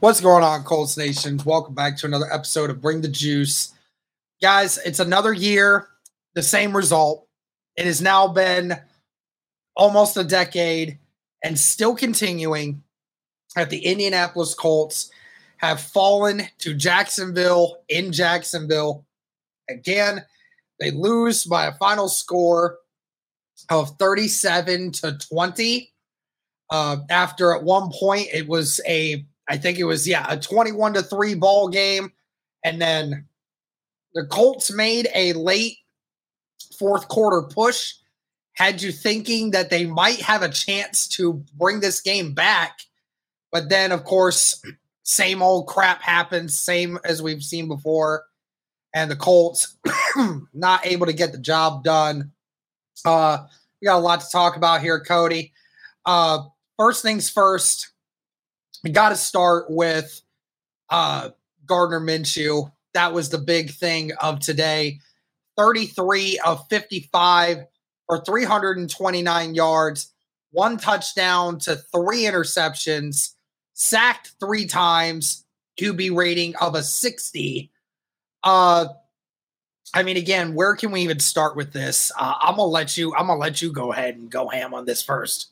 What's going on, Colts Nations? Welcome back to another episode of Bring the Juice. Guys, it's another year, the same result. It has now been almost a decade and still continuing that the Indianapolis Colts have fallen to Jacksonville in Jacksonville. Again, they lose by a final score of 37 to 20. Uh, after at one point it was a I think it was yeah, a 21 to 3 ball game and then the Colts made a late fourth quarter push had you thinking that they might have a chance to bring this game back. But then of course, same old crap happens, same as we've seen before and the Colts not able to get the job done. Uh we got a lot to talk about here, Cody. Uh first things first, got to start with uh, Gardner Minshew. That was the big thing of today. 33 of 55 for 329 yards, one touchdown to three interceptions, sacked three times, QB rating of a 60. Uh, I mean, again, where can we even start with this? Uh, I'm gonna let you. I'm gonna let you go ahead and go ham on this first.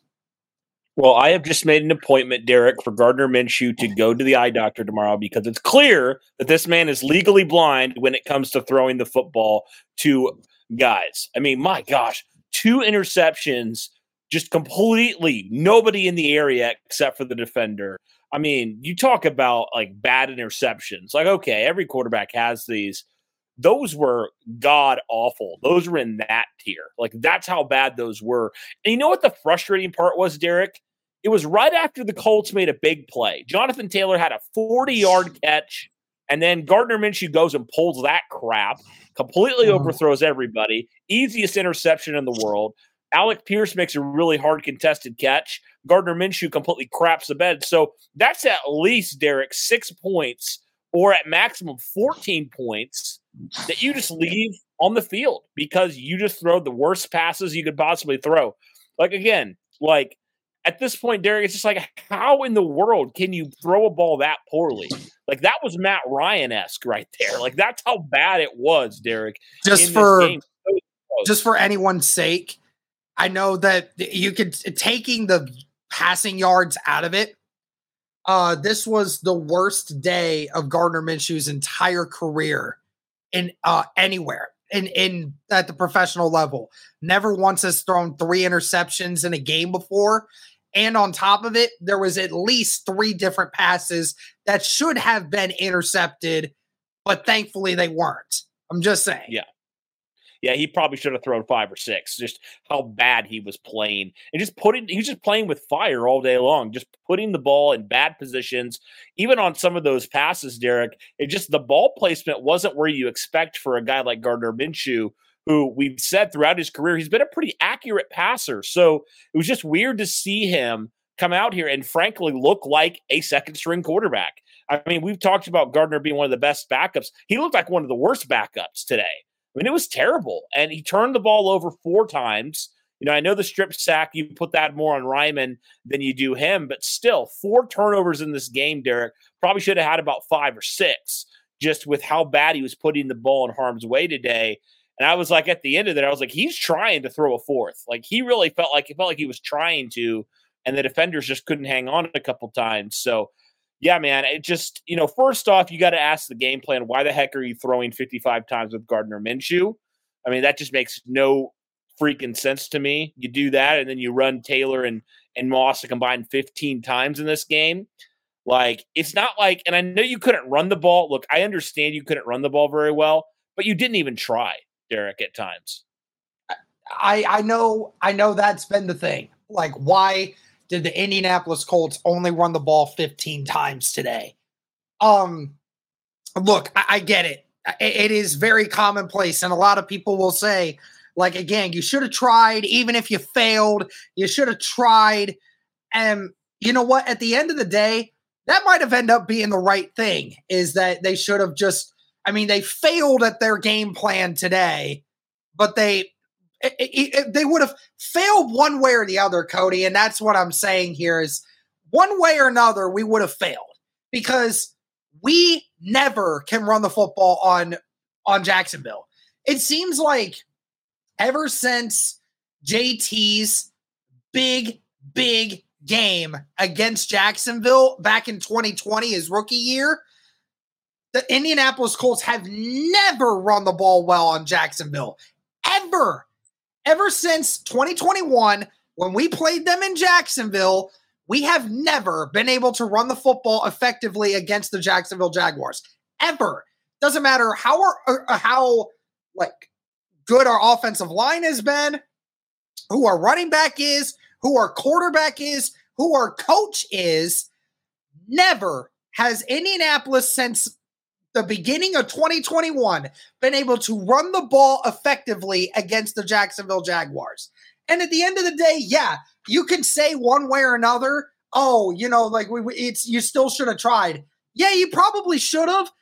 Well, I have just made an appointment, Derek, for Gardner Minshew to go to the eye doctor tomorrow because it's clear that this man is legally blind when it comes to throwing the football to guys. I mean, my gosh, two interceptions, just completely nobody in the area except for the defender. I mean, you talk about like bad interceptions. Like, okay, every quarterback has these. Those were god awful. Those were in that tier. Like, that's how bad those were. And you know what the frustrating part was, Derek? It was right after the Colts made a big play. Jonathan Taylor had a 40 yard catch, and then Gardner Minshew goes and pulls that crap, completely mm. overthrows everybody. Easiest interception in the world. Alec Pierce makes a really hard contested catch. Gardner Minshew completely craps the bed. So that's at least, Derek, six points or at maximum 14 points that you just leave on the field because you just throw the worst passes you could possibly throw. Like, again, like at this point, Derek, it's just like, how in the world can you throw a ball that poorly? Like that was Matt Ryan esque right there. Like that's how bad it was, Derek. Just for just for anyone's sake, I know that you could taking the passing yards out of it. Uh, this was the worst day of Gardner Minshew's entire career in uh, anywhere in in at the professional level. Never once has thrown three interceptions in a game before. And on top of it, there was at least three different passes that should have been intercepted, but thankfully they weren't. I'm just saying. Yeah. Yeah, he probably should have thrown five or six. Just how bad he was playing, and just putting he was just playing with fire all day long, just putting the ball in bad positions. Even on some of those passes, Derek, it just the ball placement wasn't where you expect for a guy like Gardner Minshew, who we've said throughout his career, he's been a pretty accurate passer. So it was just weird to see him come out here and frankly look like a second string quarterback. I mean, we've talked about Gardner being one of the best backups. He looked like one of the worst backups today. I mean, it was terrible. And he turned the ball over four times. You know, I know the strip sack, you put that more on Raimann than you do him, but still, four turnovers in this game, Derek. Probably should have had about five or six just with how bad he was putting the ball in harm's way today. And I was like, at the end of it, I was like, he's trying to throw a fourth. Like he really felt like it felt like he was trying to, and the defenders just couldn't hang on a couple times. So, yeah, man, it just you know, first off, you got to ask the game plan. Why the heck are you throwing 55 times with Gardner Minshew? I mean, that just makes no freaking sense to me. You do that, and then you run Taylor and and Moss to combine 15 times in this game. Like, it's not like, and I know you couldn't run the ball. Look, I understand you couldn't run the ball very well, but you didn't even try, Derek, at times. I I know I know that's been the thing. Like, why did the Indianapolis Colts only run the ball 15 times today? Um, look, I, I get it. It is very commonplace, and a lot of people will say, like, again, you should have tried, even if you failed, you should have tried. And you know what? At the end of the day, that might have ended up being the right thing is that they should have just i mean they failed at their game plan today but they it, it, they would have failed one way or the other cody and that's what i'm saying here is one way or another we would have failed because we never can run the football on on jacksonville. It seems like ever since jt's big big game against Jacksonville back in 2020, his rookie year, the Indianapolis Colts have never run the ball well on Jacksonville. Ever. Ever since 2021, when we played them in Jacksonville, we have never been able to run the football effectively against the Jacksonville Jaguars. Ever. Doesn't matter how our, uh, how like good our offensive line has been, who our running back is, who our quarterback is, who our coach is, never has Indianapolis since the beginning of 2021 been able to run the ball effectively against the Jacksonville Jaguars. And at the end of the day, yeah, you can say one way or another, oh, you know, like we, it's you still should have tried. Yeah, you probably should have.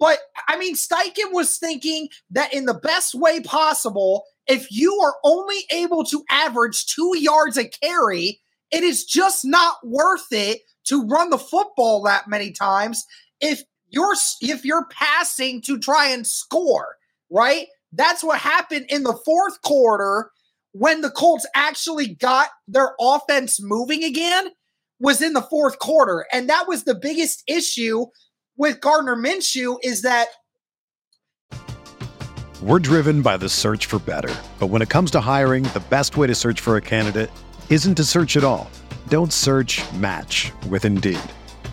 But I mean, Steichen was thinking that in the best way possible, if you are only able to average two yards a carry, it is just not worth it to run the football that many times if you're if you're passing to try and score, right? That's what happened in the fourth quarter when the Colts actually got their offense moving again was in the fourth quarter. And that was the biggest issue with Gardner Minshew is that we're driven by the search for better. But when it comes to hiring, the best way to search for a candidate isn't to search at all. Don't search match with Indeed.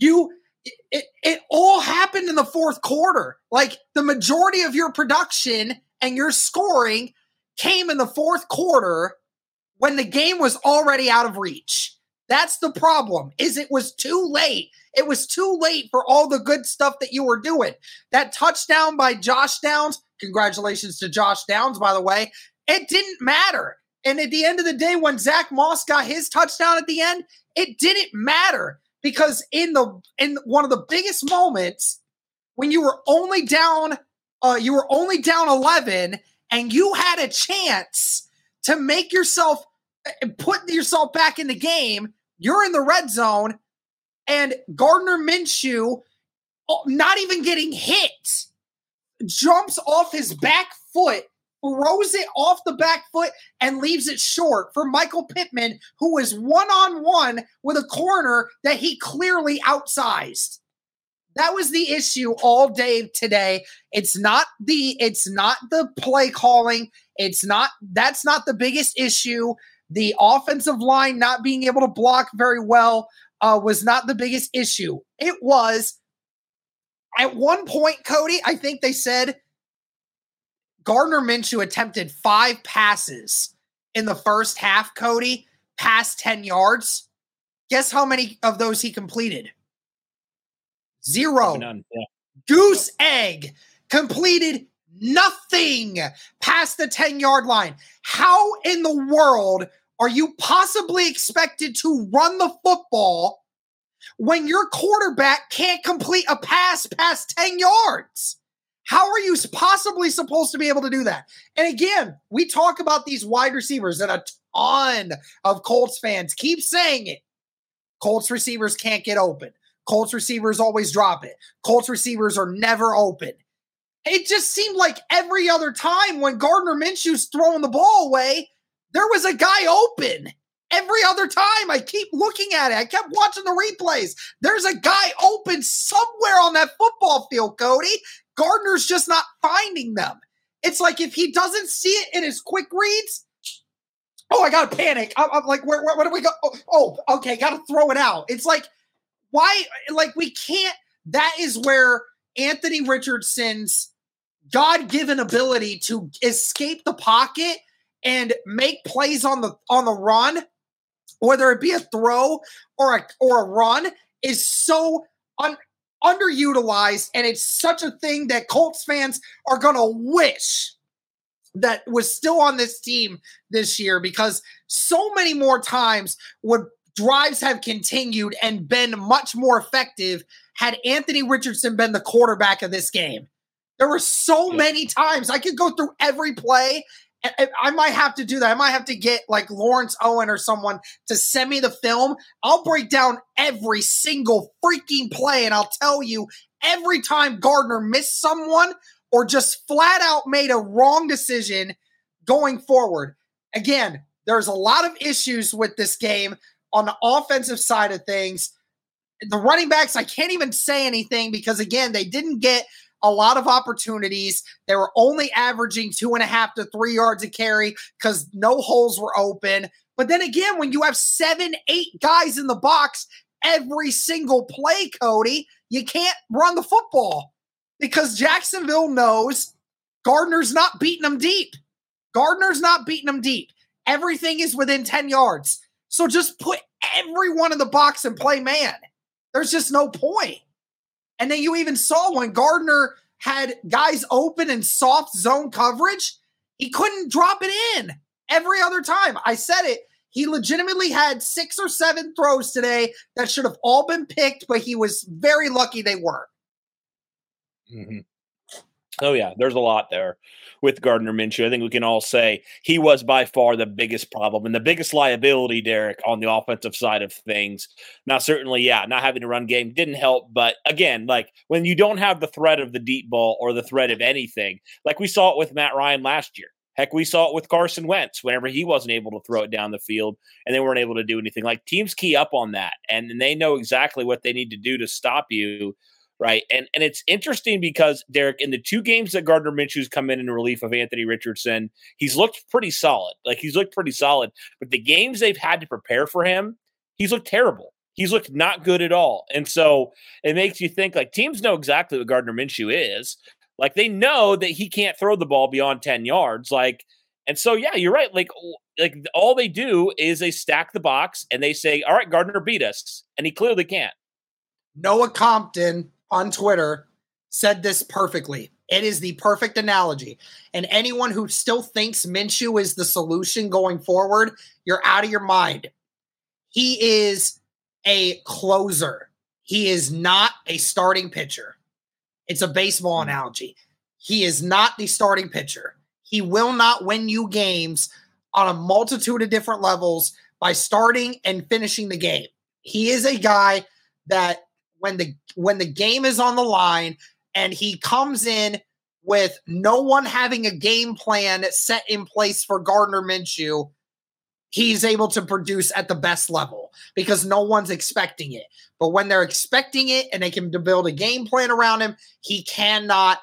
You, it, it all happened in the fourth quarter. Like the majority of your production and your scoring came in the fourth quarter when the game was already out of reach. That's the problem. Is it was too late. It was too late for all the good stuff that you were doing. That touchdown by Josh Downs, congratulations to Josh Downs by the way. It didn't matter. And at the end of the day, when Zach Moss got his touchdown at the end, it didn't matter because in the in one of the biggest moments when you were only down, uh, you were only down eleven, and you had a chance to make yourself uh, put yourself back in the game. You're in the red zone, and Gardner Minshew, uh, not even getting hit, jumps off his back foot throws it off the back foot and leaves it short for Michael Pittman, who was one on one with a corner that he clearly outsized. That was the issue all day today. It's not the it's not the play calling. It's not that's not the biggest issue. The offensive line not being able to block very well uh, was not the biggest issue. It was at one point, Cody. I think they said Gardner Minshew attempted five passes in the first half. Cody past ten yards. Guess how many of those he completed? Zero. None, yeah. Goose egg completed nothing past the 10 yard line. How in the world are you possibly expected to run the football when your quarterback can't complete a pass past 10 yards? How are you possibly supposed to be able to do that? And again, we talk about these wide receivers, and a ton of Colts fans keep saying it. Colts receivers can't get open. Colts receivers always drop it. Colts receivers are never open. It just seemed like every other time when Gardner Minshew's throwing the ball away, there was a guy open. Every other time, I keep looking at it. I kept watching the replays. There's a guy open somewhere on that football field, Cody. Gardner's just not finding them. It's like if he doesn't see it in his quick reads, oh, I got to panic. I'm, I'm, like, where, where, where do we go? Oh, oh okay, got to throw it out. It's like why like we can't that is where Anthony Richardson's God-given ability to escape the pocket and make plays on the on the run, whether it be a throw or a or a run, is so un, underutilized, and it's such a thing that Colts fans are gonna wish that was still on this team this year because so many more times would drives have continued and been much more effective had Anthony Richardson been the quarterback of this game. There were so many times I could go through every play. I might have to do that. I might have to get like Lawrence Owen or someone to send me the film. I'll break down every single freaking play and I'll tell you every time Gardner missed someone or just flat out made a wrong decision going forward. Again, there's a lot of issues with this game on the offensive side of things, the running backs, I can't even say anything because, again, they didn't get a lot of opportunities. They were only averaging two and a half to three yards a carry because no holes were open. But then again, when you have seven, eight guys in the box every single play, Cody, you can't run the football because Jacksonville knows Gardner's not beating them deep. Gardner's not beating them deep. Everything is within 10 yards. So just put everyone in the box and play man. There's just no point. And then you even saw when Gardner had guys open in soft zone coverage, he couldn't drop it in every other time. I said it. He legitimately had six or seven throws today that should have all been picked, but he was very lucky they were. Mm-hmm. Oh yeah, there's a lot there with Gardner Minshew. I think we can all say he was by far the biggest problem and the biggest liability, Derek, on the offensive side of things. Now, certainly, yeah, not having to run game didn't help, but again, like when you don't have the threat of the deep ball or the threat of anything, like we saw it with Matt Ryan last year. Heck, we saw it with Carson Wentz whenever he wasn't able to throw it down the field and they weren't able to do anything. Like teams key up on that and, and they know exactly what they need to do to stop you right? And and it's interesting because Derek, in the two games that Gardner Minshew's come in in relief of Anthony Richardson, he's looked pretty solid. Like he's looked pretty solid. But the games they've had to prepare for him, he's looked terrible. He's looked not good at all. And so it makes you think like teams know exactly what Gardner Minshew is. Like they know that he can't throw the ball beyond 10 yards. Like, and so yeah, you're right. Like, like all they do is they stack the box and they say, All right, Gardner beat us. And he clearly can't. Noah Compton on Twitter said this perfectly. It is the perfect analogy. And anyone who still thinks Minshew is the solution going forward, you're out of your mind. He is a closer. He is not a starting pitcher. It's a baseball hmm. analogy. He is not the starting pitcher. He will not win you games on a multitude of different levels by starting and finishing the game. He is a guy that when the when the game is on the line and he comes in with no one having a game plan set in place for Gardner Minshew, he's able to produce at the best level because no one's expecting it. But when they're expecting it and they can build a game plan around him, he cannot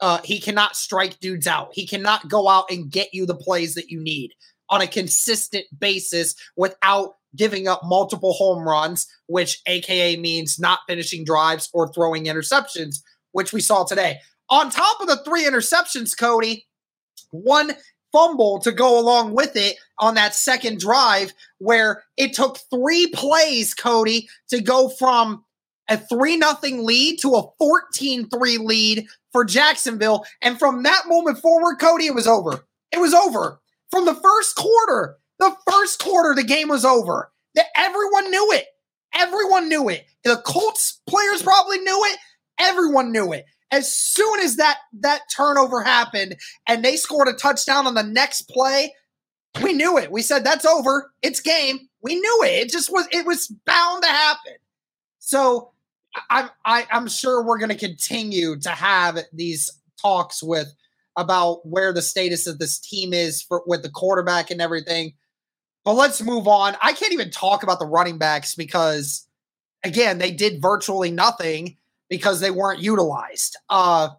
uh, he cannot strike dudes out. He cannot go out and get you the plays that you need on a consistent basis without giving up multiple home runs, which AKA means not finishing drives or throwing interceptions, which we saw today. On top of the three interceptions, Cody, one fumble to go along with it on that second drive where it took three plays, Cody, to go from a 3 nothing lead to a 14 3 lead for Jacksonville. And from that moment forward, Cody, it was over. It was over. From the first quarter, the first quarter, the game was over. That everyone knew it. Everyone knew it. The Colts players probably knew it. Everyone knew it. As soon as that that turnover happened and they scored a touchdown on the next play, we knew it. We said that's over. It's game. We knew it. It just was it was bound to happen. So I'm I, am i am sure we're going to continue to have these talks with about where the status of this team is for with the quarterback and everything. But let's move on. I can't even talk about the running backs because again, they did virtually nothing because they weren't utilized. Uh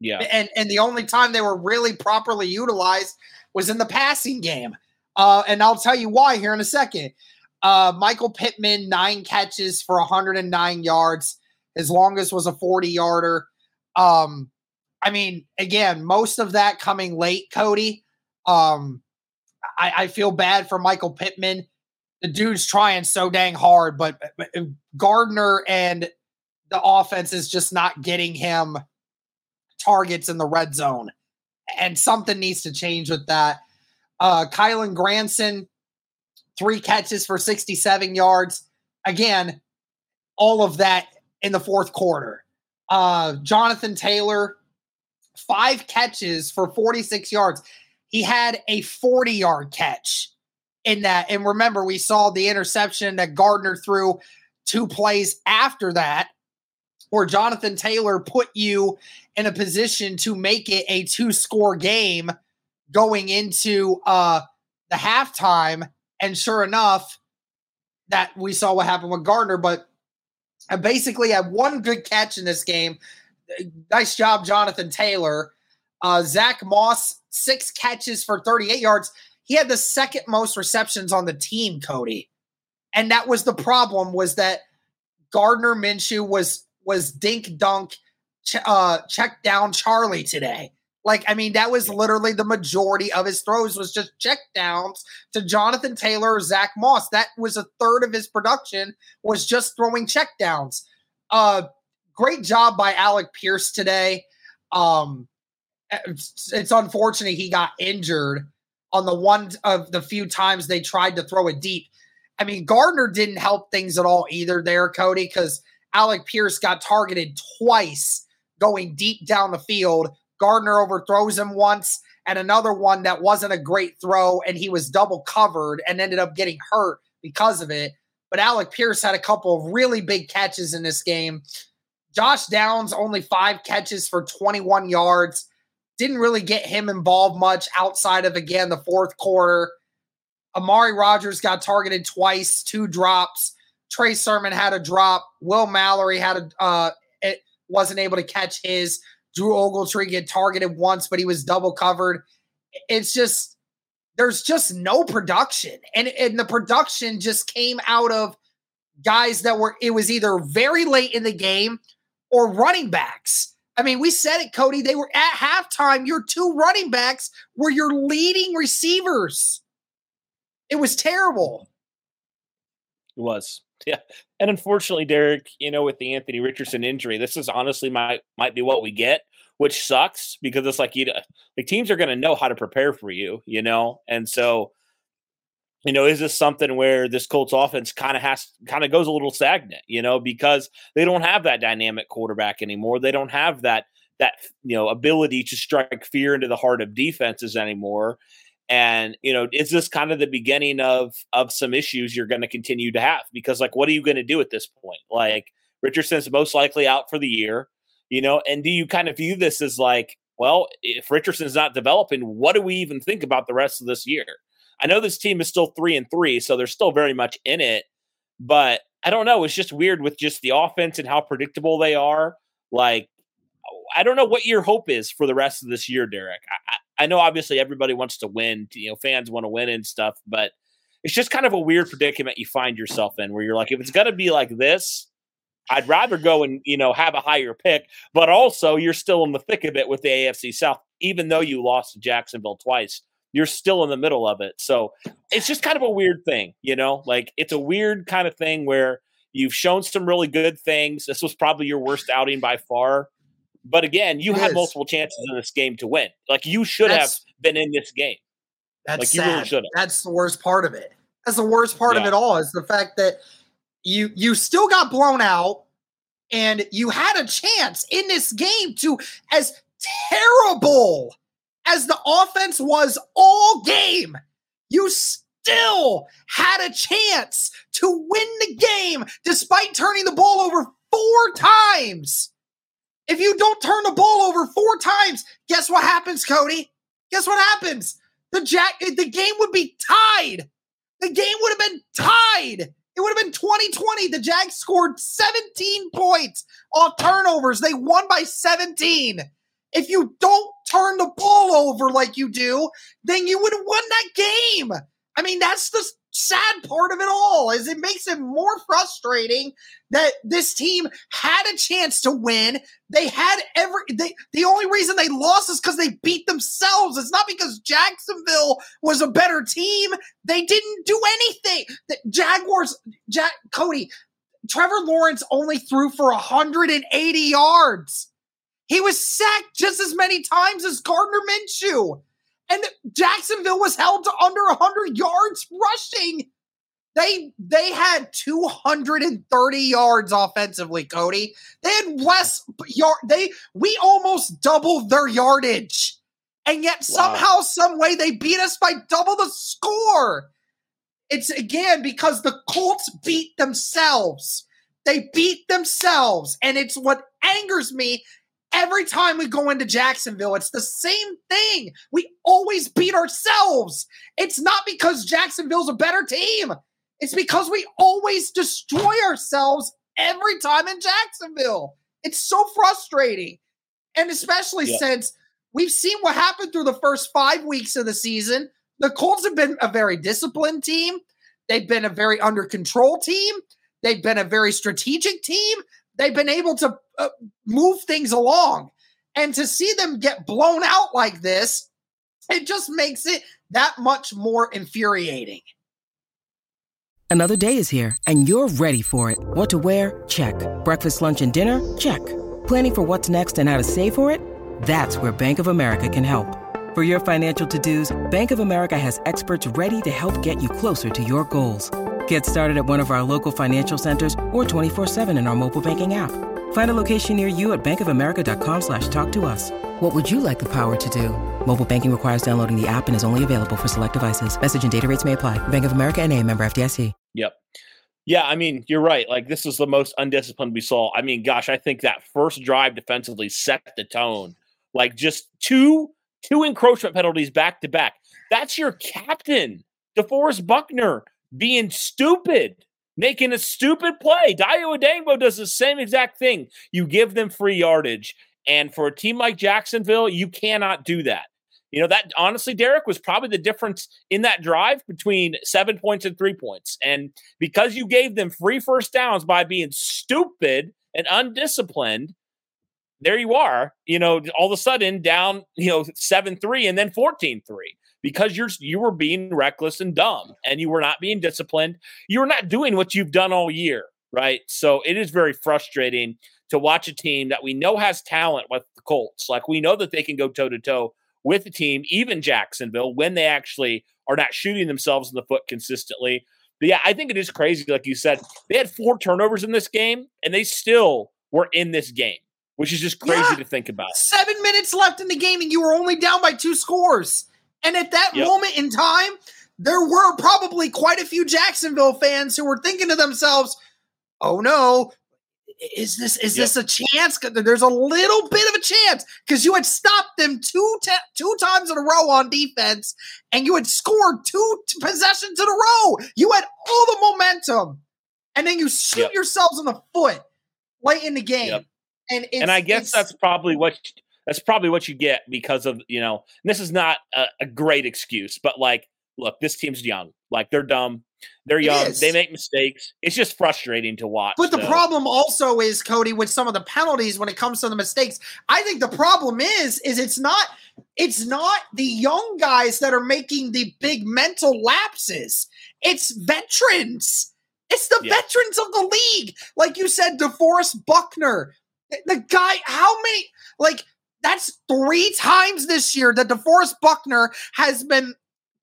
yeah. And and the only time they were really properly utilized was in the passing game. Uh and I'll tell you why here in a second. Uh, Michael Pittman, nine catches for 109 yards. His longest was a 40 yarder. Um, I mean, again, most of that coming late, Cody. Um, I, I feel bad for Michael Pittman. The dude's trying so dang hard, but, but Gardner and the offense is just not getting him targets in the red zone. And something needs to change with that. Uh, Kylen Granson, three catches for 67 yards. Again, all of that in the fourth quarter. Uh, Jonathan Taylor, five catches for 46 yards. He had a 40 yard catch in that. And remember, we saw the interception that Gardner threw two plays after that, where Jonathan Taylor put you in a position to make it a two score game going into uh, the halftime and sure enough, that we saw what happened with Gardner, but I basically had one good catch in this game. Nice job, Jonathan Taylor. Uh, Zach Moss, six catches for 38 yards. He had the second most receptions on the team, Cody. And that was the problem was that Gardner Minshew was was dink dunk ch- uh, check down Charlie today. Like, I mean, that was literally the majority of his throws was just check downs to Jonathan Taylor or Zach Moss. That was a third of his production was just throwing check downs. Uh, great job by Alec Pierce today. Um, it's, unfortunate he got injured on the one of the few times they tried to throw it deep. I mean, Gardner didn't help things at all either there, Cody, because Alec Pierce got targeted twice going deep down the field Gardner overthrows him once, and another one that wasn't a great throw, and he was double covered and ended up getting hurt because of it. But Alec Pierce had a couple of really big catches in this game. Josh Downs only five catches for 21 yards. Didn't really get him involved much outside of, again, the fourth quarter. Amari Rogers got targeted twice, two drops. Trey Sermon had a drop. Will Mallory had a uh, it wasn't able to catch his. Drew Ogletree get targeted once, but he was double covered. It's just there's just no production. And, and the production just came out of guys that were it was either very late in the game or running backs. I mean, we said it, Cody. They were at halftime. Your two running backs were your leading receivers. It was terrible. It was. Yeah. And unfortunately, Derek, you know, with the Anthony Richardson injury, this is honestly might might be what we get, which sucks because it's like you like teams are going to know how to prepare for you, you know, and so you know, is this something where this Colts offense kind of has kind of goes a little stagnant, you know, because they don't have that dynamic quarterback anymore. They don't have that that you know ability to strike fear into the heart of defenses anymore. And you know, is this kind of the beginning of of some issues you're going to continue to have? Because like, what are you going to do at this point? Like, Richardson's most likely out for the year. You know, and do you kind of view this as like, well, if Richardson's not developing, what do we even think about the rest of this year? I know this team is still three and three, so they're still very much in it. But I don't know. It's just weird with just the offense and how predictable they are. Like, I don't know what your hope is for the rest of this year, Derek. I, I know obviously everybody wants to win. You know, fans want to win and stuff, but it's just kind of a weird predicament you find yourself in where you're like, if it's going to be like this, I'd rather go and you know have a higher pick, but also you're still in the thick of it with the AFC South, even though you lost to Jacksonville twice you're still in the middle of it. So it's just kind of a weird thing, you know, like it's a weird kind of thing where you've shown some really good things. This was probably your worst outing by far. But again, you it had is. multiple chances in this game to win. Like you should that's, have been in this game. That's like sad. you really should have. That's the worst part of it. That's the worst part yeah. of it all is the fact that you you still got blown out and you had a chance in this game to as terrible as the offense was all game, you still had a chance to win the game despite turning the ball over four times. If you don't turn the ball over four times, guess what happens, Cody? Guess what happens? The Jack the game would be tied. The game would have been tied. It would have been 2020. The Jags scored 17 points off turnovers. They won by 17. If you don't turn the ball over like you do, then you would have won that game. I mean, that's the sad part of it all is it makes it more frustrating that this team had a chance to win. They had every they the only reason they lost is because they beat themselves. It's not because Jacksonville was a better team. They didn't do anything. The Jaguars, Jack Cody, Trevor Lawrence only threw for 180 yards. He was sacked just as many times as Gardner Minshew. And Jacksonville was held to under 100 yards rushing. They they had 230 yards offensively, Cody. They had less yard. They we almost doubled their yardage, and yet wow. somehow, some way, they beat us by double the score. It's again because the Colts beat themselves. They beat themselves, and it's what angers me Every time we go into Jacksonville, it's the same thing. We always beat ourselves. It's not because Jacksonville's a better team. It's because we always destroy ourselves every time in Jacksonville. It's so frustrating. And especially yeah. since we've seen what happened through the first five weeks of the season. The Colts have been a very disciplined team. They've been a very under control team. They've been a very strategic team they've been able to uh, move things along. And to see them get blown out like this, it just makes it that much more infuriating. Another day is here, and you're ready for it. What to wear? Check. Breakfast, lunch, and dinner? Check. Planning for what's next and how to save for it? That's where Bank of America can help. For your financial to dos, Bank of America has experts ready to help get you closer to your goals. Get started at one of our local financial centers or 24-7 in our mobile banking app. Find a location near you at bankofamerica.com slash talk to us. What would you like the power to do? Mobile banking requires downloading the app and is only available for select devices. Message and data rates may apply. Bank of America and a member FDIC. Yep. Yeah, I mean, you're right. Like, this is the most undisciplined we saw. I mean, gosh, I think that first drive defensively set the tone. Like, just two two encroachment penalties back to back. That's your captain, DeForest Buckner being stupid, making a stupid play. Dayo Odeyingbo does the same exact thing. You give them free yardage. And for a team like Jacksonville, you cannot do that. You know, that honestly, Derek, was probably the difference in that drive between seven points and three points. And because you gave them free first downs by being stupid and undisciplined, there you are, you know, all of a sudden down, you know, 7 3 and then 14 3 because you're you were being reckless and dumb and you were not being disciplined. You were not doing what you've done all year, right? So it is very frustrating to watch a team that we know has talent with the Colts. Like we know that they can go toe to toe with the team, even Jacksonville, when they actually are not shooting themselves in the foot consistently. But yeah, I think it is crazy. Like you said, they had four turnovers in this game and they still were in this game, which is just crazy yeah. to think about. Seven minutes left in the game and you were only down by two scores. And at that yep. moment in time, there were probably quite a few Jacksonville fans who were thinking to themselves, oh no, is this is yep. this a chance? There's a little bit of a chance because you had stopped them two te- two times in a row on defense, and you had scored two t- possessions in a row. You had all the momentum, and then you shoot yep. yourselves in the foot late in the game. Yep. And and I guess that's probably what that's probably what you get because of you know. this is not a, a great excuse, but like, look, this team's young. Like they're dumb. They're young. They make mistakes. It's just frustrating to watch. But the problem also is Cody with some of the penalties when it comes to the mistakes. I think the problem is is it's not it's not the young guys that are making the big mental lapses. It's veterans. It's the yeah. veterans of the league. Like you said, DeForest Buckner. The guy, how many like that's three times this year that DeForest Buckner has been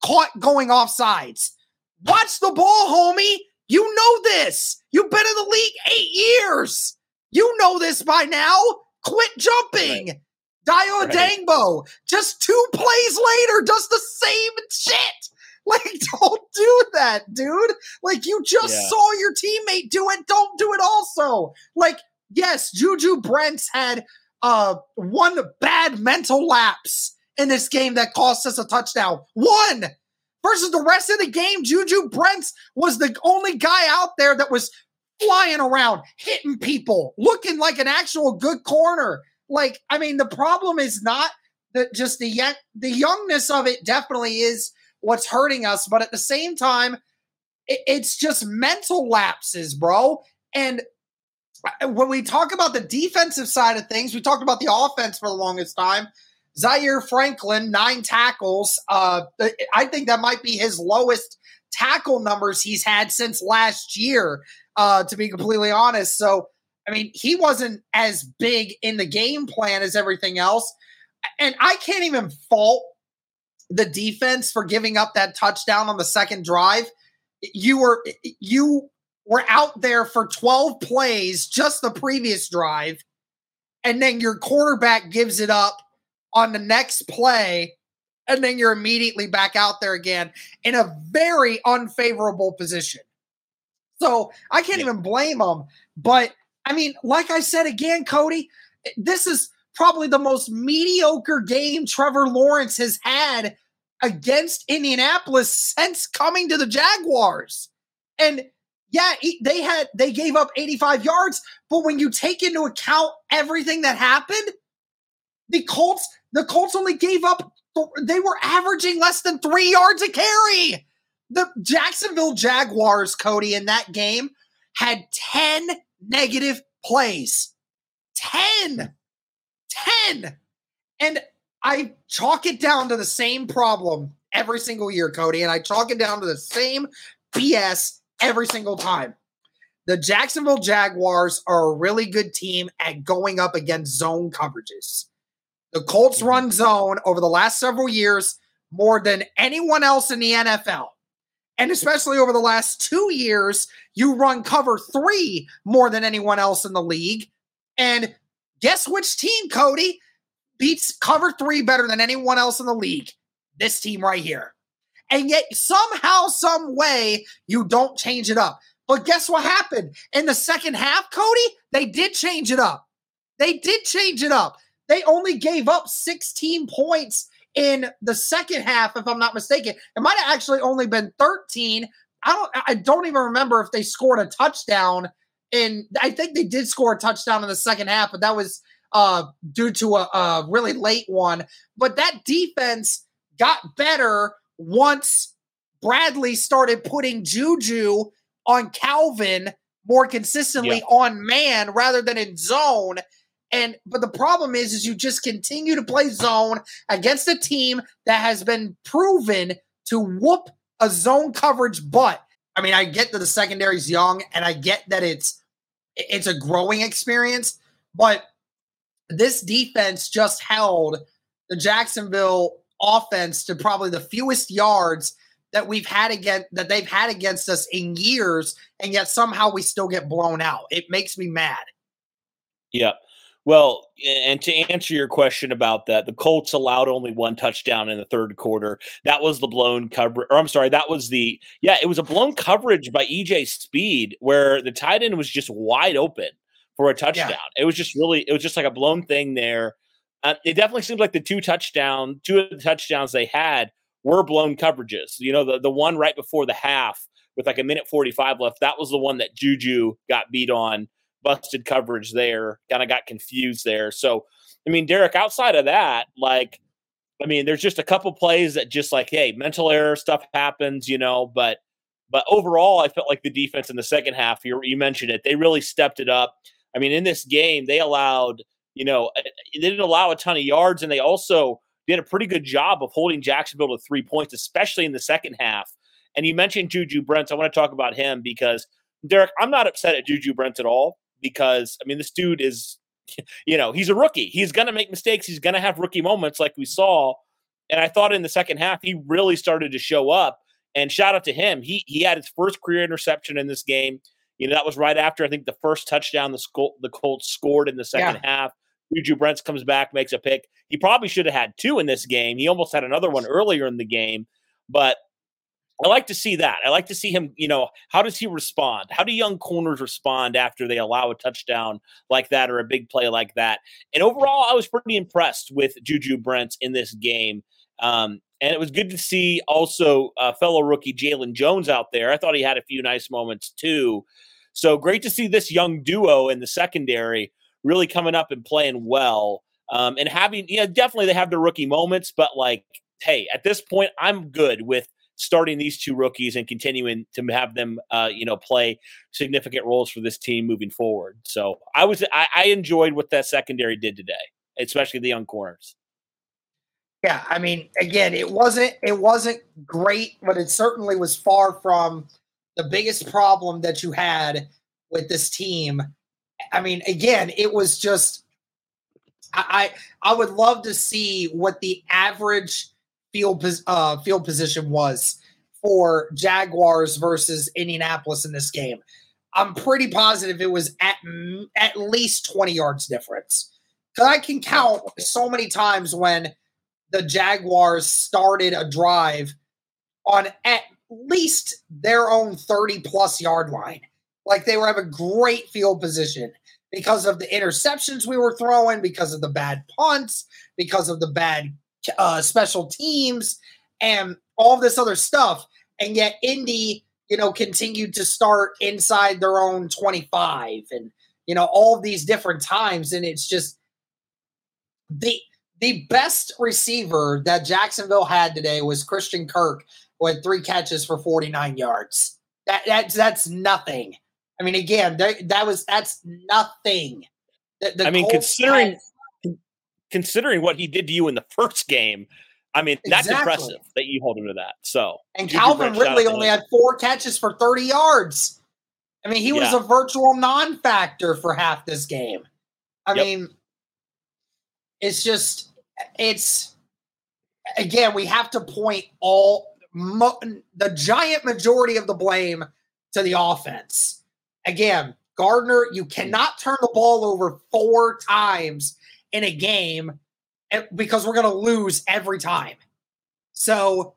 caught going off sides. Watch the ball, homie. You know this. You've been in the league eight years. You know this by now. Quit jumping. Right. Dayo Odeyingbo, just two plays later, does the same shit. Like, don't do that, dude. Like, you just yeah. saw your teammate do it. Don't do it also. Like, yes, Juju Brents had uh one bad mental lapse in this game that cost us a touchdown. One versus the rest of the game, Juju Brents was the only guy out there that was flying around, hitting people, looking like an actual good corner. Like, I mean, the problem is not that just the young, the youngness of it definitely is what's hurting us, but at the same time, it, it's just mental lapses, bro. And when we talk about the defensive side of things, we talked about the offense for the longest time. Zaire Franklin, nine tackles. Uh, I think that might be his lowest tackle numbers he's had since last year, uh, to be completely honest. So, I mean, he wasn't as big in the game plan as everything else. And I can't even fault the defense for giving up that touchdown on the second drive. You were you were out there for 12 plays just the previous drive, and then your quarterback gives it up on the next play, and then you're immediately back out there again in a very unfavorable position. So I can't yeah. even blame them. But I mean, like I said again, Cody, this is probably the most mediocre game Trevor Lawrence has had against Indianapolis since coming to the Jaguars. And yeah, they had they gave up 85 yards, but when you take into account everything that happened, the Colts the Colts only gave up, they were averaging less than three yards a carry. The Jacksonville Jaguars, Cody, in that game had 10 negative plays. 10. 10. And I chalk it down to the same problem every single year, Cody, and I chalk it down to the same BS every single time. The Jacksonville Jaguars are a really good team at going up against zone coverages. The Colts mm-hmm. run zone over the last several years more than anyone else in the NFL. And especially over the last two years, you run cover three more than anyone else in the league. And guess which team, Cody, beats cover three better than anyone else in the league? This team right here. And yet, somehow, some way, you don't change it up. But guess what happened? In the second half, Cody, they did change it up. They did change it up. They only gave up 16 points in the second half, if I'm not mistaken. It might have actually only been 13. I don't I don't even remember if they scored a touchdown. And I think they did score a touchdown in the second half, but that was uh, due to a, a really late one. But that defense got better once Bradley started putting Juju on Calvin more consistently yeah. on man rather than in zone. And but the problem is, is you just continue to play zone against a team that has been proven to whoop a zone coverage butt. I mean, I get that the secondary is young, and I get that it's it's a growing experience, but this defense just held the Jacksonville offense to probably the fewest yards that we've had against that they've had against us in years, and yet somehow we still get blown out. It makes me mad. Yeah. Well, and to answer your question about that, the Colts allowed only one touchdown in the third quarter. That was the blown cover. Or I'm sorry, that was the yeah, it was a blown coverage by EJ Speed where the tight end was just wide open for a touchdown. Yeah. It was just really, it was just like a blown thing there. Uh, it definitely seems like the two touchdown, two of the touchdowns they had were blown coverages. You know, the the one right before the half with like a minute 45 left, that was the one that Juju got beat on, busted coverage there, kind of got confused there. So, I mean, Derek, outside of that, like, I mean, there's just a couple plays that just like, hey, mental error stuff happens, you know, but but overall, I felt like the defense in the second half, you, you mentioned it, they really stepped it up. I mean, in this game, they allowed, you know, eh, they didn't allow a ton of yards, and they also did a pretty good job of holding Jacksonville to three points, especially in the second half. And you mentioned Juju Brents. I want to talk about him because Derek, I'm not upset at Juju Brents at all because I mean this dude is, you know, he's a rookie. He's going to make mistakes. He's going to have rookie moments like we saw. And I thought in the second half he really started to show up. And shout out to him. He he had his first career interception in this game. You know that was right after I think the first touchdown the Col- the Colts scored in the second yeah. half. Juju Brents comes back, makes a pick. He probably should have had two in this game. He almost had another one earlier in the game, but I like to see that. I like to see him, you know, how does he respond? How do young corners respond after they allow a touchdown like that or a big play like that? And overall, I was pretty impressed with Juju Brents in this game. Um, and it was good to see also uh, fellow rookie Jaylon Jones out there. I thought he had a few nice moments too. So great to see this young duo in the secondary really coming up and playing well. Um, and having, yeah, definitely they have their rookie moments, but like, hey, at this point, I'm good with starting these two rookies and continuing to have them, uh, you know, play significant roles for this team moving forward. So I was, I, I enjoyed what that secondary did today, especially the young corners. Yeah, I mean, again, it wasn't it wasn't great, but it certainly was far from the biggest problem that you had with this team. I mean, again, it was just I I would love to see what the average field uh, field position was for Jaguars versus Indianapolis in this game. I'm pretty positive it was at at least 20 yards difference. Cuz I can count so many times when the Jaguars started a drive on at least their own 30 plus yard line. Like they were having great field position because of the interceptions we were throwing, because of the bad punts, because of the bad uh, special teams and all this other stuff. And yet, Indy, you know, continued to start inside their own 25 and, you know, all these different times. And it's just the the best receiver that Jacksonville had today was Christian Kirk who had three catches for 49 yards. That that's that's nothing. I mean, again, that, that was that's nothing. The, the I mean, considering had, considering what he did to you in the first game, I mean, that's exactly. impressive that you hold him to that. So, and Calvin Ridley only had four catches for 30 yards. I mean, he was a virtual non factor for half this game. I yep. mean, it's just, it's, again, we have to point all, mo- the giant majority of the blame to the offense. Again, Gardner, you cannot turn the ball over four times in a game eh, because we're going to lose every time. So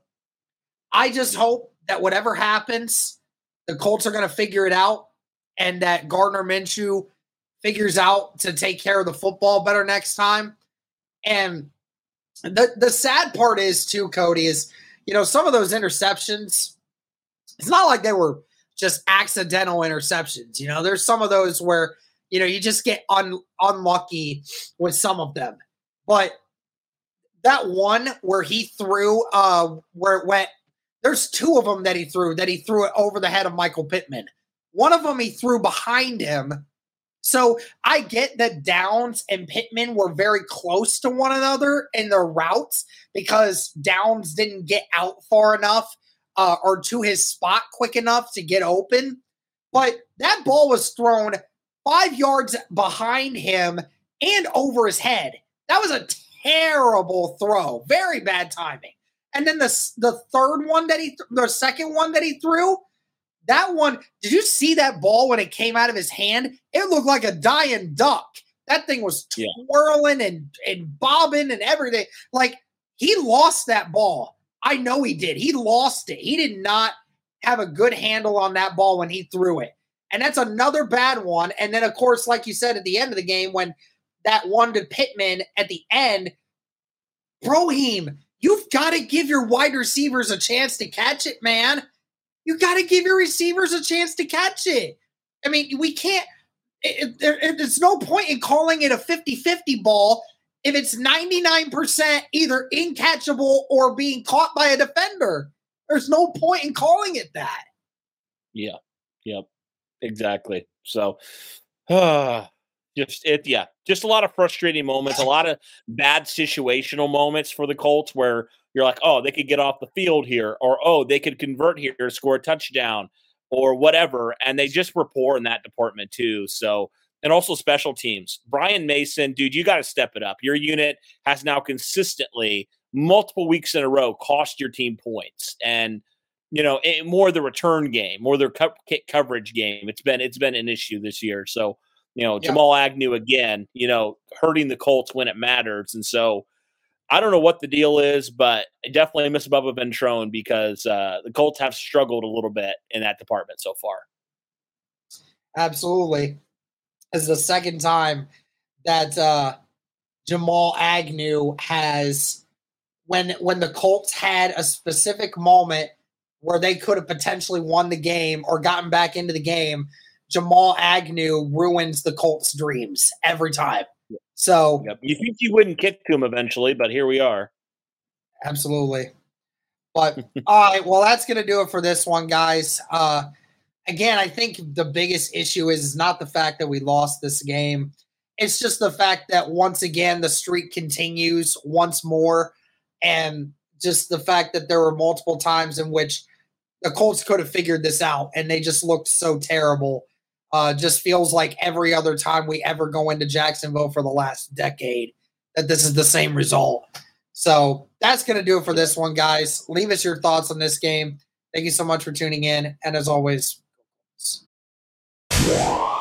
I just hope that whatever happens, the Colts are going to figure it out and that Gardner Minshew figures out to take care of the football better next time. And the the sad part is too, Cody, is you know, some of those interceptions, it's not like they were just accidental interceptions. You know, there's some of those where you know, you just get un, unlucky with some of them. But that one where he threw, uh, where it went, there's two of them that he threw that he threw it over the head of Michael Pittman. One of them he threw behind him. So I get that Downs and Pittman were very close to one another in their routes because Downs didn't get out far enough uh, or to his spot quick enough to get open. But that ball was thrown five yards behind him and over his head. That was a terrible throw. Very bad timing. And then the the third one that he, the second one that he threw, that one. Did you see that ball when it came out of his hand? It looked like a dying duck. That thing was twirling yeah. and and bobbing and everything. Like he lost that ball. I know he did. He lost it. He did not have a good handle on that ball when he threw it. And that's another bad one. And then, of course, like you said at the end of the game, when that one to Pittman at the end, Brohim, you've got to give your wide receivers a chance to catch it, man. You got to give your receivers a chance to catch it. I mean, we can't, it, it, there's no point in calling it a 50 50 ball if it's 99% either incatchable or being caught by a defender. There's no point in calling it that. Yeah. Yep exactly. So, uh, just it, yeah, just a lot of frustrating moments, a lot of bad situational moments for the Colts where you're like, oh, they could get off the field here, or oh, they could convert here, score a touchdown, or whatever, and they just were poor in that department too. So, and also special teams. Brian Mason, dude, you got to step it up. Your unit has now consistently multiple weeks in a row cost your team points, and you know, it, more the return game, more their co- coverage game. It's been it's been an issue this year. So, you know, yeah. Jamal Agnew again, you know, hurting the Colts when it matters. And so I don't know what the deal is, but I definitely miss Bubba Ventrone because uh, the Colts have struggled a little bit in that department so far. Absolutely. Is the second time that uh, Jamal Agnew has when when the Colts had a specific moment – where they could have potentially won the game or gotten back into the game, Jamal Agnew ruins the Colts' dreams every time. So yep. you think you wouldn't kick to him eventually, but here we are. Absolutely. But all right, well, that's gonna do it for this one, guys. Uh again, I think the biggest issue is, not the fact that we lost this game. It's just the fact that once again the streak continues once more, and just the fact that there were multiple times in which the Colts could have figured this out, and they just looked so terrible. Uh, just feels like every other time we ever go into Jacksonville for the last decade that this is the same result. So that's going to do it for this one, guys. Leave us your thoughts on this game. Thank you so much for tuning in. And as always, Wow.